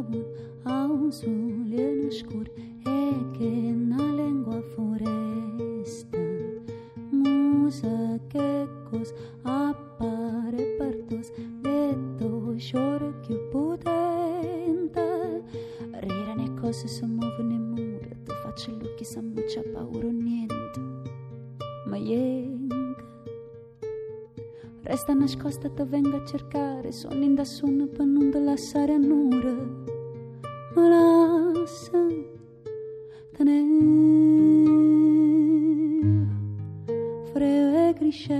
grabun au sul scur e che na lingua foresta musa che cos appare per tos detto sciore più potente rira ne cose si muovono in mura ti faccio l'occhio sa muccia paura niente ma yenga Resta nascosta te venga a cercare. Sogni da sonno per non te lasciare a nura Ma lascia tenere Freo e crescenza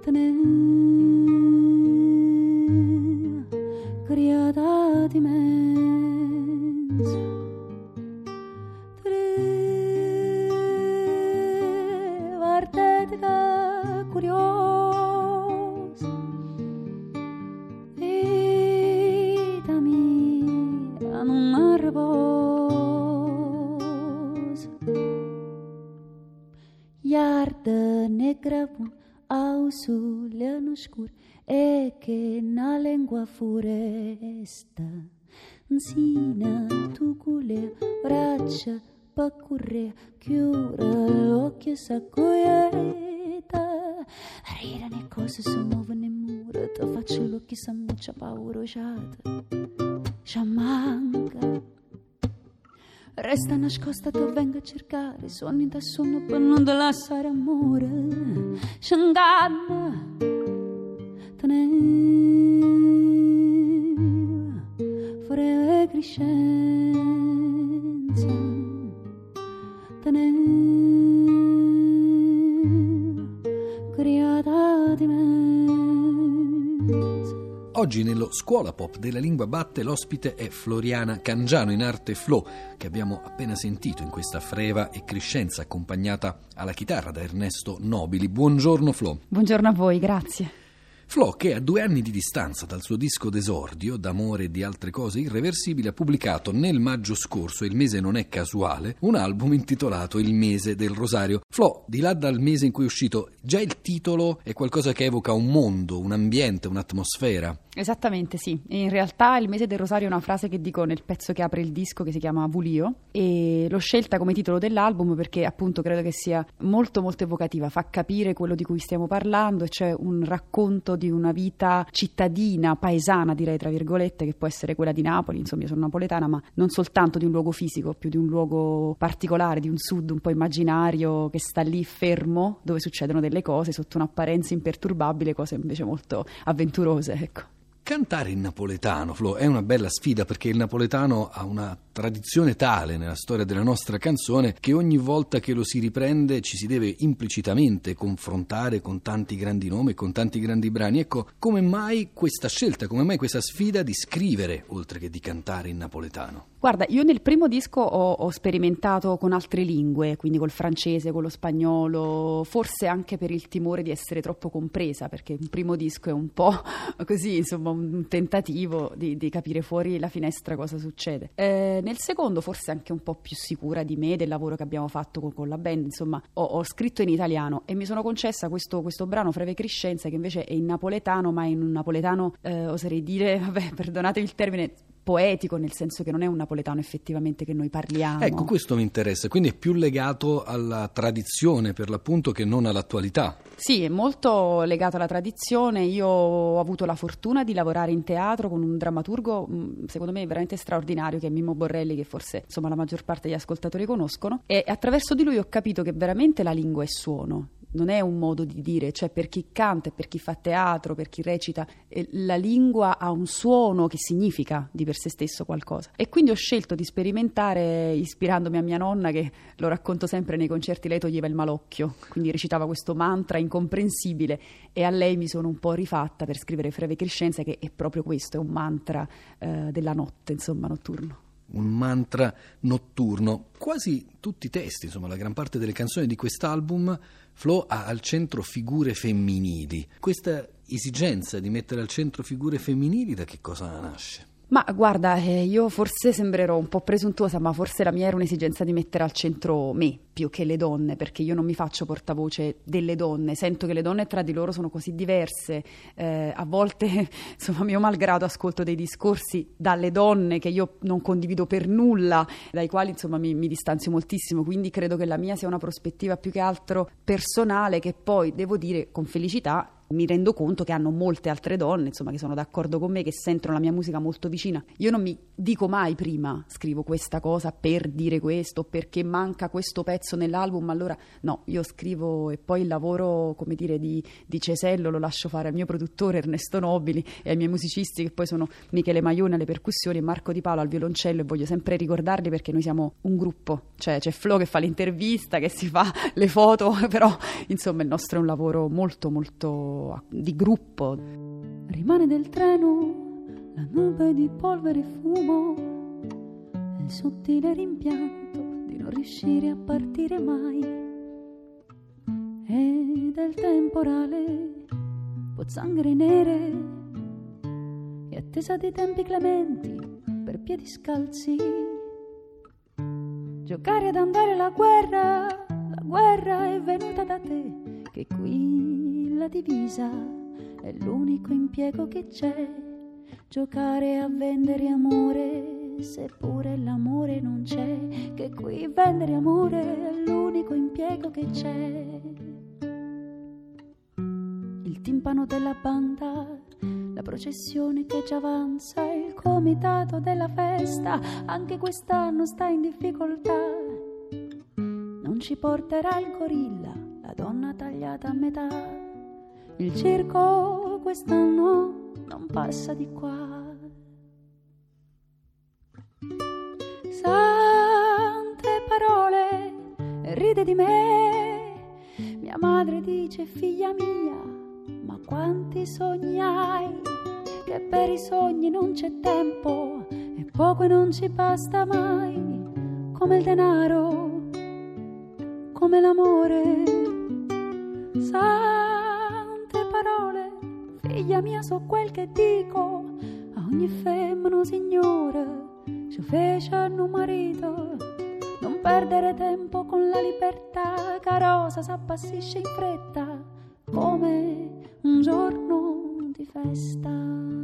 Tenere Criata di mezzo Iarda negra bun au sulle no scur e che na lingua foresta Nsina tu cule braccia pa correre chiura l'occhio s'accoglieta Rira ne cose si muovono in mura Te faccio l'occhio sa muccia paura usata Sciamanca Resta nascosta te venga a cercare Sogni da sonno per non te lasciare amore. Scianganna Teneva Fore e crescenza Teneva Criata di mezzo Oggi nello Scuola Pop della Lingua Batte l'ospite è Floriana Cangiano in arte Flo, che abbiamo appena sentito in questa freva e crescenza accompagnata alla chitarra da Ernesto Nobili. Buongiorno Flo. Buongiorno a voi, grazie. Flo, che a due anni di distanza dal suo disco d'esordio, d'amore e di altre cose irreversibili, ha pubblicato nel maggio scorso, il mese non è casuale, un album intitolato Il mese del rosario. Flo, di là dal mese in cui è uscito, già il titolo è qualcosa che evoca un mondo, un ambiente, un'atmosfera. Esattamente sì, in realtà il mese del rosario è una frase che dico nel pezzo che apre il disco che si chiama Vulio e l'ho scelta come titolo dell'album perché appunto credo che sia molto molto evocativa, fa capire quello di cui stiamo parlando, cioè un racconto di una vita cittadina, paesana direi tra virgolette, che può essere quella di Napoli, insomma io sono napoletana, ma non soltanto di un luogo fisico, più di un luogo particolare, di un sud un po' immaginario che sta lì fermo, dove succedono delle cose sotto un'apparenza imperturbabile, cose invece molto avventurose, ecco. Cantare in napoletano, Flo, è una bella sfida perché il napoletano ha una tradizione tale nella storia della nostra canzone che ogni volta che lo si riprende ci si deve implicitamente confrontare con tanti grandi nomi con tanti grandi brani. Ecco, come mai questa scelta, come mai questa sfida di scrivere oltre che di cantare in napoletano? Guarda, io nel primo disco ho, ho, sperimentato con altre lingue, quindi col francese, con lo spagnolo, forse anche per il timore di essere troppo compresa, perché un primo disco è un po' così, insomma, un tentativo di, di capire fuori la finestra cosa succede. Eh, nel secondo forse anche un po' più sicura di me, del lavoro che abbiamo fatto con, con la band, insomma, ho, ho, scritto in italiano e mi sono concessa questo, questo brano, Freve Crescenza, che invece è in napoletano, ma in un napoletano, eh, oserei dire, vabbè, perdonatemi il termine, poetico, nel senso che non è un napoletano effettivamente che noi parliamo. Ecco, questo mi interessa, quindi è più legato alla tradizione per l'appunto che non all'attualità. Sì, è molto legato alla tradizione. Io ho avuto la fortuna di lavorare in teatro con un drammaturgo, secondo me veramente straordinario, che è Mimmo Borrelli, che forse insomma la maggior parte degli ascoltatori conoscono, e attraverso di lui ho capito che veramente la lingua è suono non è un modo di dire, cioè per chi canta, per chi fa teatro, per chi recita, eh, la lingua ha un suono che significa di per sé stesso qualcosa. E quindi ho scelto di sperimentare ispirandomi a mia nonna che lo racconto sempre nei concerti, lei toglieva il malocchio, quindi recitava questo mantra incomprensibile e a lei mi sono un po' rifatta per scrivere Freve Crescenza che è proprio questo, è un mantra eh, della notte, insomma, notturno un mantra notturno. Quasi tutti i testi, insomma, la gran parte delle canzoni di quest'album, Flo ha al centro figure femminili. Questa esigenza di mettere al centro figure femminili da che cosa nasce? Ma guarda, eh, io forse sembrerò un po' presuntuosa, ma forse la mia era un'esigenza di mettere al centro me, più che le donne, perché io non mi faccio portavoce delle donne, sento che le donne tra di loro sono così diverse, eh, a volte insomma mio malgrado ascolto dei discorsi dalle donne che io non condivido per nulla, dai quali insomma mi, mi distanzio moltissimo, quindi credo che la mia sia una prospettiva più che altro personale che poi devo dire con felicità mi rendo conto che hanno molte altre donne, insomma, che sono d'accordo con me, che sentono la mia musica molto vicina. Io non mi dico mai prima scrivo questa cosa per dire questo, perché manca questo pezzo nell'album, allora no, io scrivo e poi il lavoro, come dire, di, di Cesello lo lascio fare al mio produttore Ernesto Nobili e ai miei musicisti che poi sono Michele Maione alle percussioni e Marco Di Paolo al violoncello e voglio sempre ricordarli perché noi siamo un gruppo, cioè c'è Flo che fa l'intervista, che si fa le foto, però insomma il nostro è un lavoro molto molto di gruppo. Rimane del treno la nube di polvere e fumo, il sottile rimpianto di non riuscire a partire mai. E del temporale, pozzanghere nere e attesa dei tempi clementi per piedi scalzi. Giocare ad andare alla guerra, la guerra è venuta da te, che qui la divisa è l'unico impiego che c'è. Giocare a vendere amore, seppure l'amore non c'è. Che qui vendere amore è l'unico impiego che c'è. Il timpano della banda, la processione che già avanza, il comitato della festa, anche quest'anno sta in difficoltà. Non ci porterà il gorilla, la donna tagliata a metà il circo quest'anno non passa di qua. Sante parole, ride di me. Mia madre dice, figlia mia, ma quanti sogni hai? Che per i sogni non c'è tempo e poco non ci basta mai. Come il denaro, come l'amore. Sai parole, figlia mia, so quel che dico. A ogni femmina, signore, ci fece un marito. Non perdere tempo con la libertà, carosa s'appassisce in fretta, come un giorno di festa.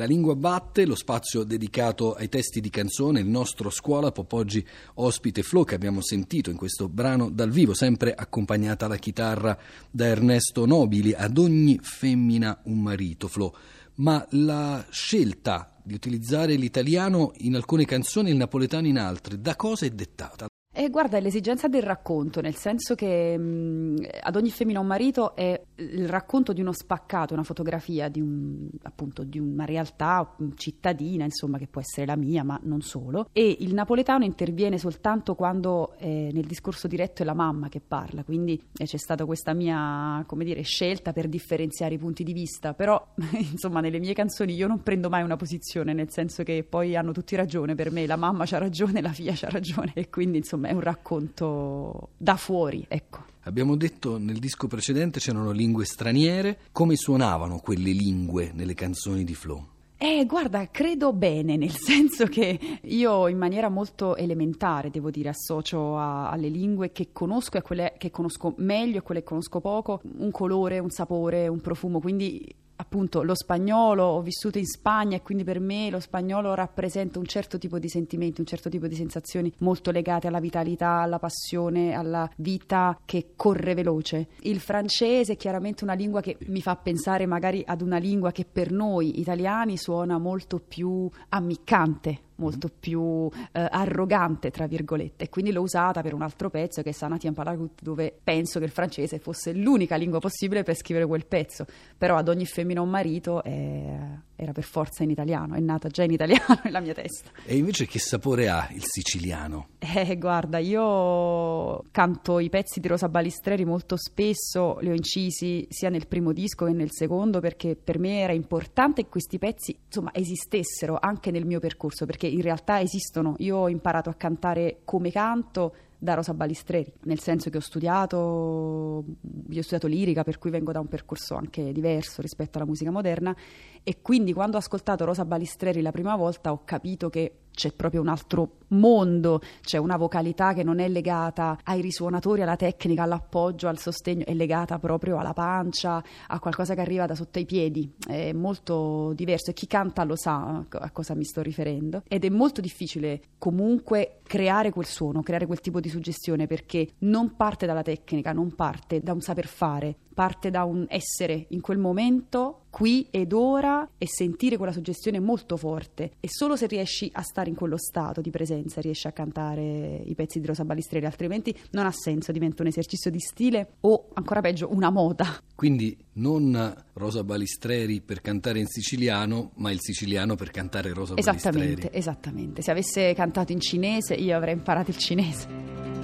La lingua batte, lo spazio dedicato ai testi di canzone, il nostro scuola pop oggi ospite Flo che abbiamo sentito in questo brano dal vivo, sempre accompagnata alla chitarra da Ernesto Nobili, ad ogni femmina un marito, Flo. Ma la scelta di utilizzare l'italiano in alcune canzoni e il napoletano in altre, da cosa è dettata? E guarda, è l'esigenza del racconto, nel senso che mh, ad ogni femmina un marito è il racconto di uno spaccato, una fotografia di, un, appunto, di una realtà cittadina, insomma, che può essere la mia, ma non solo. E il napoletano interviene soltanto quando eh, nel discorso diretto è la mamma che parla, quindi eh, c'è stata questa mia, come dire, scelta per differenziare i punti di vista, però insomma nelle mie canzoni io non prendo mai una posizione, nel senso che poi hanno tutti ragione, per me la mamma c'ha ragione, la figlia c'ha ragione. E quindi insomma è un racconto da fuori, ecco. Abbiamo detto nel disco precedente c'erano lingue straniere, come suonavano quelle lingue nelle canzoni di Flo? Eh, guarda, credo bene, nel senso che io in maniera molto elementare, devo dire, associo a, alle lingue che conosco e a quelle che conosco meglio e quelle che conosco poco, un colore, un sapore, un profumo, quindi appunto lo spagnolo, ho vissuto in Spagna e quindi per me lo spagnolo rappresenta un certo tipo di sentimenti, un certo tipo di sensazioni molto legate alla vitalità, alla passione, alla vita che corre veloce. Il francese è chiaramente una lingua che mi fa pensare magari ad una lingua che per noi italiani suona molto più ammiccante, molto più eh, arrogante, tra virgolette, e quindi l'ho usata per un altro pezzo che è Sanati en Palagut, dove penso che il francese fosse l'unica lingua possibile per scrivere quel pezzo, però ad ogni femmina un marito è, era per forza in italiano, è nata già in italiano nella mia testa. E invece che sapore ha il siciliano? Eh, guarda, io canto i pezzi di Rosa Balistreri molto spesso, li ho incisi sia nel primo disco che nel secondo, perché per me era importante che questi pezzi, insomma, esistessero anche nel mio percorso, perché in realtà esistono. Io ho imparato a cantare come canto da Rosa Balistreri, nel senso che ho studiato, ho studiato lirica, per cui vengo da un percorso anche diverso rispetto alla musica moderna e quindi quando ho ascoltato Rosa Balistreri la prima volta ho capito che c'è proprio un altro mondo, c'è una vocalità che non è legata ai risuonatori, alla tecnica, all'appoggio, al sostegno, è legata proprio alla pancia, a qualcosa che arriva da sotto i piedi, è molto diverso e chi canta lo sa a cosa mi sto riferendo. Ed è molto difficile comunque creare quel suono, creare quel tipo di suggestione perché non parte dalla tecnica, non parte da un saper fare, parte da un essere in quel momento, qui ed ora e sentire quella suggestione molto forte e solo se riesci a stare in quello stato di presenza riesci a cantare i pezzi di Rosa Balistreri, altrimenti non ha senso, diventa un esercizio di stile o ancora peggio una moda. Quindi non Rosa Balistreri per cantare in siciliano, ma il siciliano per cantare Rosa esattamente, Balistreri. Esattamente, se avesse cantato in cinese io avrei imparato il cinese.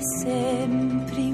Sempre